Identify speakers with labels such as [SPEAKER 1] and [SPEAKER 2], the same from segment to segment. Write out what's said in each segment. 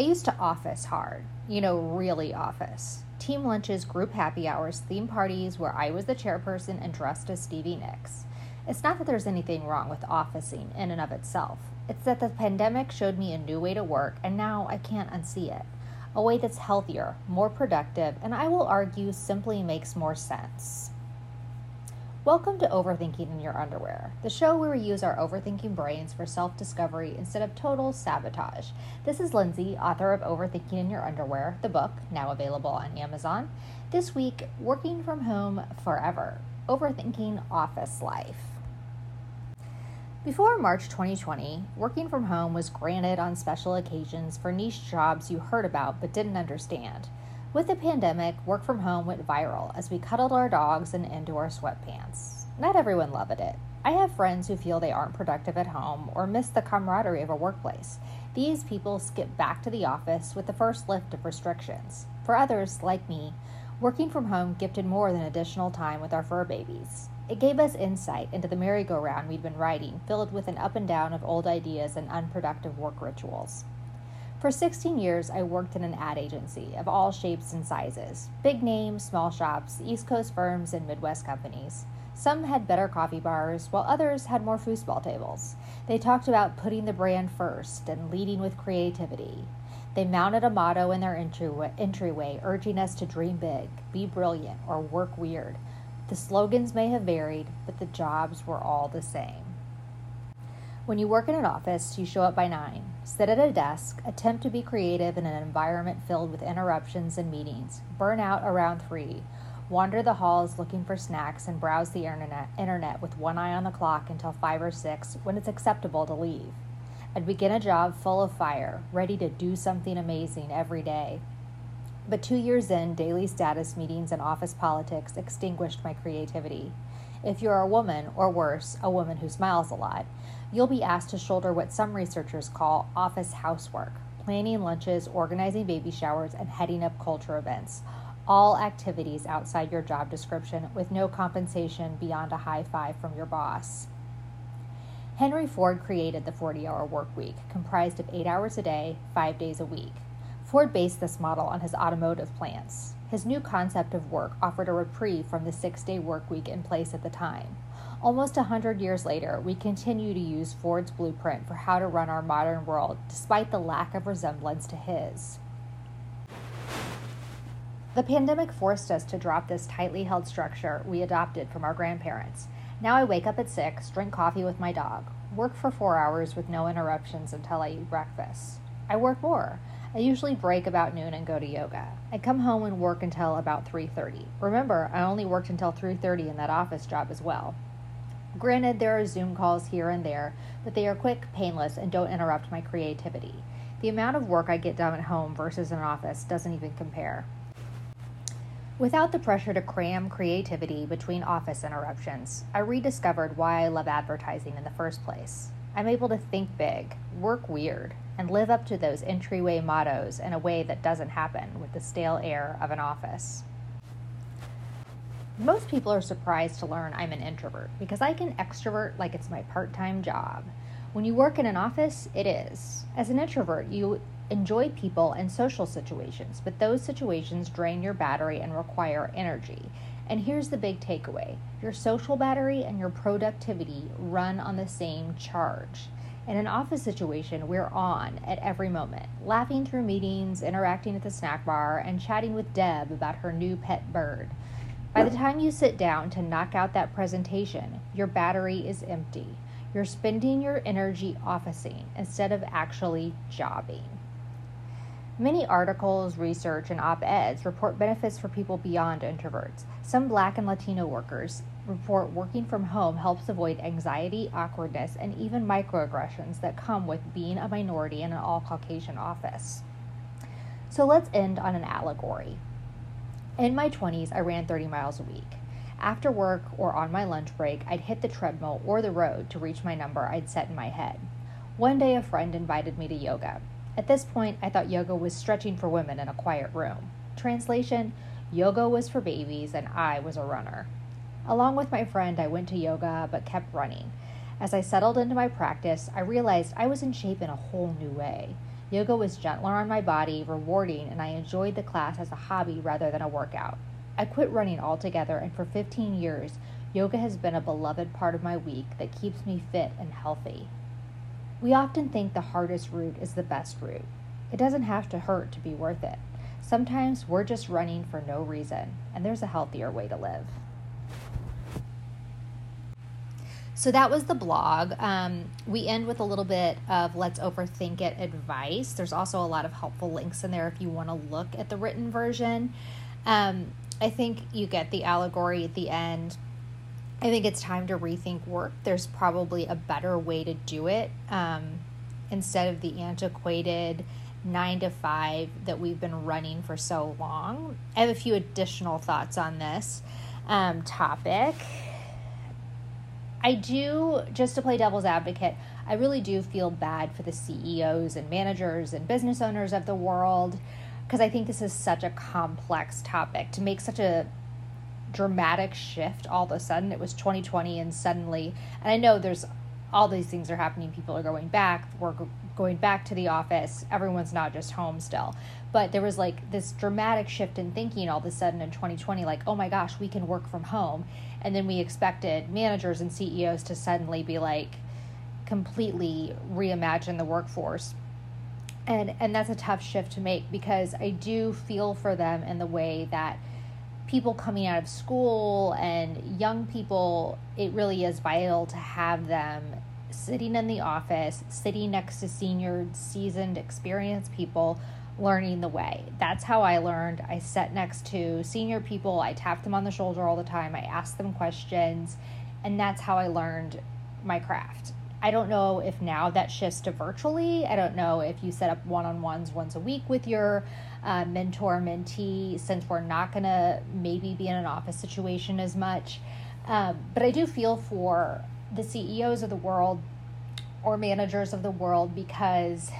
[SPEAKER 1] I used to office hard, you know, really office. Team lunches, group happy hours, theme parties where I was the chairperson and dressed as Stevie Nicks. It's not that there's anything wrong with officing in and of itself. It's that the pandemic showed me a new way to work, and now I can't unsee it. A way that's healthier, more productive, and I will argue simply makes more sense. Welcome to Overthinking in Your Underwear, the show where we use our overthinking brains for self discovery instead of total sabotage. This is Lindsay, author of Overthinking in Your Underwear, the book, now available on Amazon. This week, Working from Home Forever Overthinking Office Life. Before March 2020, working from home was granted on special occasions for niche jobs you heard about but didn't understand. With the pandemic, work from home went viral as we cuddled our dogs and into our sweatpants. Not everyone loved it. I have friends who feel they aren't productive at home or miss the camaraderie of a workplace. These people skip back to the office with the first lift of restrictions. For others, like me, working from home gifted more than additional time with our fur babies. It gave us insight into the merry-go-round we'd been riding, filled with an up and down of old ideas and unproductive work rituals. For 16 years, I worked in an ad agency of all shapes and sizes big names, small shops, East Coast firms, and Midwest companies. Some had better coffee bars, while others had more foosball tables. They talked about putting the brand first and leading with creativity. They mounted a motto in their entryway, entryway urging us to dream big, be brilliant, or work weird. The slogans may have varied, but the jobs were all the same. When you work in an office, you show up by 9, sit at a desk, attempt to be creative in an environment filled with interruptions and meetings, burn out around 3, wander the halls looking for snacks, and browse the internet, with one eye on the clock until 5 or 6 when it's acceptable to leave. I'd begin a job full of fire, ready to do something amazing every day. But two years in, daily status meetings and office politics extinguished my creativity. If you're a woman, or worse, a woman who smiles a lot, you'll be asked to shoulder what some researchers call office housework planning lunches, organizing baby showers, and heading up culture events. All activities outside your job description with no compensation beyond a high five from your boss. Henry Ford created the 40 hour work week, comprised of eight hours a day, five days a week. Ford based this model on his automotive plants. His new concept of work offered a reprieve from the six day work week in place at the time. Almost a hundred years later, we continue to use Ford's blueprint for how to run our modern world, despite the lack of resemblance to his. The pandemic forced us to drop this tightly held structure we adopted from our grandparents. Now I wake up at 6, drink coffee with my dog, work for four hours with no interruptions until I eat breakfast. I work more. I usually break about noon and go to yoga. I come home and work until about 3:30. Remember, I only worked until 3:30 in that office job as well. Granted, there are Zoom calls here and there, but they are quick, painless, and don't interrupt my creativity. The amount of work I get done at home versus an office doesn't even compare. Without the pressure to cram creativity between office interruptions, I rediscovered why I love advertising in the first place. I'm able to think big, work weird, and live up to those entryway mottos in a way that doesn't happen with the stale air of an office. Most people are surprised to learn I'm an introvert because I can extrovert like it's my part time job. When you work in an office, it is. As an introvert, you enjoy people and social situations, but those situations drain your battery and require energy. And here's the big takeaway your social battery and your productivity run on the same charge. In an office situation, we're on at every moment, laughing through meetings, interacting at the snack bar, and chatting with Deb about her new pet bird. By the time you sit down to knock out that presentation, your battery is empty. You're spending your energy officing instead of actually jobbing. Many articles, research, and op eds report benefits for people beyond introverts. Some Black and Latino workers report working from home helps avoid anxiety, awkwardness, and even microaggressions that come with being a minority in an all Caucasian office. So let's end on an allegory. In my 20s, I ran 30 miles a week. After work or on my lunch break, I'd hit the treadmill or the road to reach my number I'd set in my head. One day, a friend invited me to yoga. At this point, I thought yoga was stretching for women in a quiet room. Translation Yoga was for babies, and I was a runner. Along with my friend, I went to yoga but kept running. As I settled into my practice, I realized I was in shape in a whole new way. Yoga was gentler on my body, rewarding, and I enjoyed the class as a hobby rather than a workout. I quit running altogether, and for 15 years, yoga has been a beloved part of my week that keeps me fit and healthy. We often think the hardest route is the best route. It doesn't have to hurt to be worth it. Sometimes we're just running for no reason, and there's a healthier way to live. So that was the blog. Um, we end with a little bit of let's overthink it advice. There's also a lot of helpful links in there if you want to look at the written version. Um, I think you get the allegory at the end. I think it's time to rethink work. There's probably a better way to do it um, instead of the antiquated nine to five that we've been running for so long. I have a few additional thoughts on this um, topic. I do, just to play devil's advocate, I really do feel bad for the CEOs and managers and business owners of the world because I think this is such a complex topic to make such a dramatic shift all of a sudden. It was 2020 and suddenly, and I know there's all these things are happening. People are going back, we're going back to the office. Everyone's not just home still. But there was like this dramatic shift in thinking all of a sudden in 2020 like, oh my gosh, we can work from home and then we expected managers and CEOs to suddenly be like completely reimagine the workforce. And and that's a tough shift to make because I do feel for them in the way that people coming out of school and young people, it really is vital to have them sitting in the office, sitting next to senior, seasoned, experienced people learning the way. That's how I learned. I sat next to senior people, I tapped them on the shoulder all the time, I asked them questions, and that's how I learned my craft. I don't know if now that shifts to virtually. I don't know if you set up one on ones once a week with your uh, mentor mentee, since we're not going to maybe be in an office situation as much. Um, but I do feel for the CEOs of the world or managers of the world because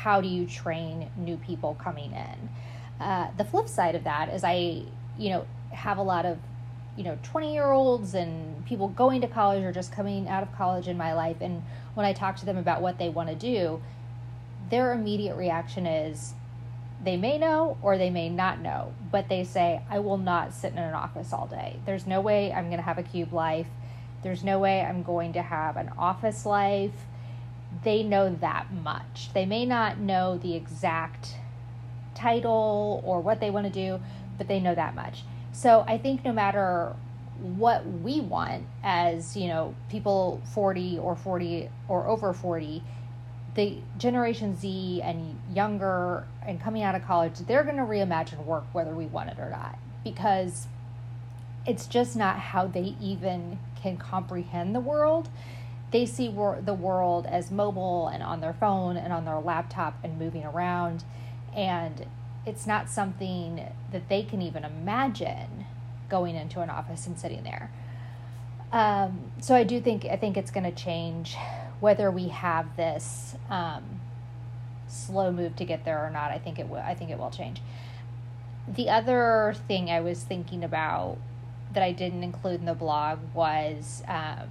[SPEAKER 1] how do you train new people coming in? Uh, the flip side of that is I, you know, have a lot of, you know, 20 year olds and people going to college or just coming out of college in my life. And when I talk to them about what they want to do, their immediate reaction is they may know or they may not know, but they say, I will not sit in an office all day. There's no way I'm going to have a cube life. There's no way I'm going to have an office life they know that much. They may not know the exact title or what they want to do, but they know that much. So I think no matter what we want as, you know, people 40 or 40 or over 40, the Generation Z and younger and coming out of college, they're going to reimagine work whether we want it or not because it's just not how they even can comprehend the world they see wor- the world as mobile and on their phone and on their laptop and moving around. And it's not something that they can even imagine going into an office and sitting there. Um, so i do think i think it's going to change whether we have this um, slow move to get there or not. I think it will i think it will change. The other thing i was thinking about that i didn't include in the blog was um,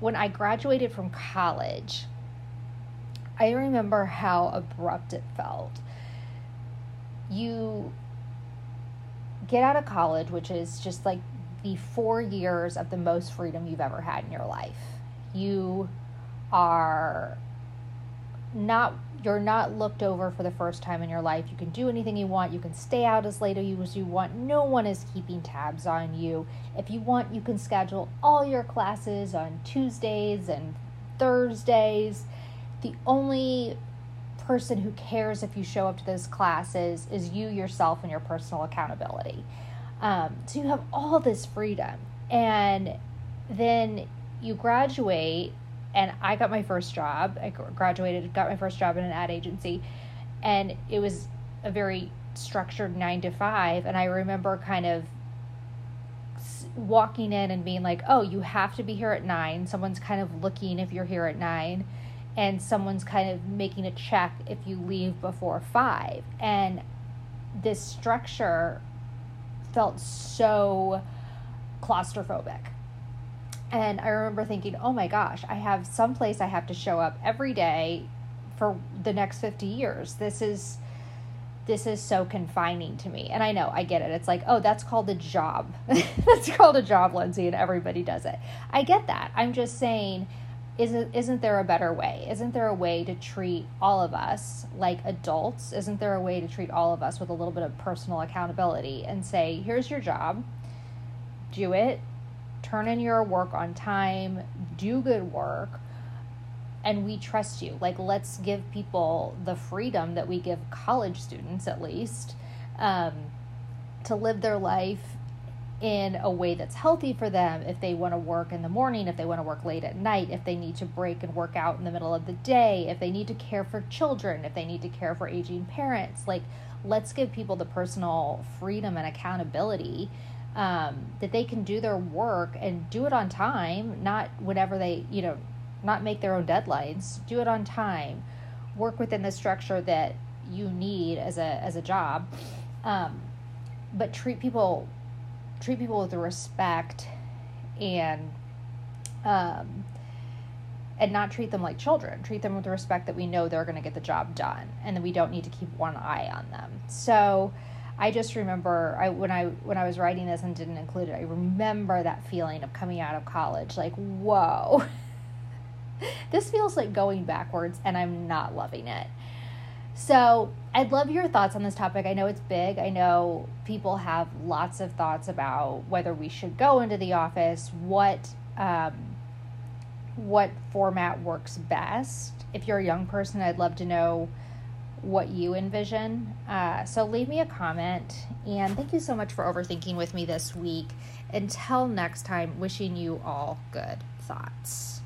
[SPEAKER 1] when I graduated from college, I remember how abrupt it felt. You get out of college, which is just like the four years of the most freedom you've ever had in your life. You are not you're not looked over for the first time in your life. You can do anything you want. You can stay out as late as you want. No one is keeping tabs on you. If you want, you can schedule all your classes on Tuesdays and Thursdays. The only person who cares if you show up to those classes is you yourself and your personal accountability. Um, so you have all this freedom. And then you graduate and I got my first job. I graduated, got my first job in an ad agency, and it was a very structured nine to five. And I remember kind of walking in and being like, "Oh, you have to be here at nine. Someone's kind of looking if you're here at nine, and someone's kind of making a check if you leave before five. And this structure felt so claustrophobic and I remember thinking, oh my gosh, I have some place I have to show up every day for the next 50 years. This is this is so confining to me. And I know, I get it. It's like, oh, that's called a job. that's called a job, Lindsay, and everybody does it. I get that. I'm just saying, isn't isn't there a better way? Isn't there a way to treat all of us like adults? Isn't there a way to treat all of us with a little bit of personal accountability and say, here's your job, do it, turn in your work on time, do good work, and we trust you. Like, let's give people the freedom that we give college students, at least, um, to live their life in a way that's healthy for them if they want to work in the morning, if they want to work late at night, if they need to break and work out in the middle of the day, if they need to care for children, if they need to care for aging parents. Like, let's give people the personal freedom and accountability um, that they can do their work and do it on time, not whenever they, you know, not make their own deadlines. Do it on time. Work within the structure that you need as a as a job, um, but treat people treat people with respect and um, and not treat them like children. Treat them with the respect that we know they're going to get the job done, and then we don't need to keep one eye on them. So, I just remember I when I when I was writing this and didn't include it. I remember that feeling of coming out of college, like whoa, this feels like going backwards, and I'm not loving it. So, I'd love your thoughts on this topic. I know it's big. I know people have lots of thoughts about whether we should go into the office, what um, what format works best. If you're a young person, I'd love to know what you envision. Uh, so leave me a comment. And thank you so much for overthinking with me this week. Until next time, wishing you all good thoughts.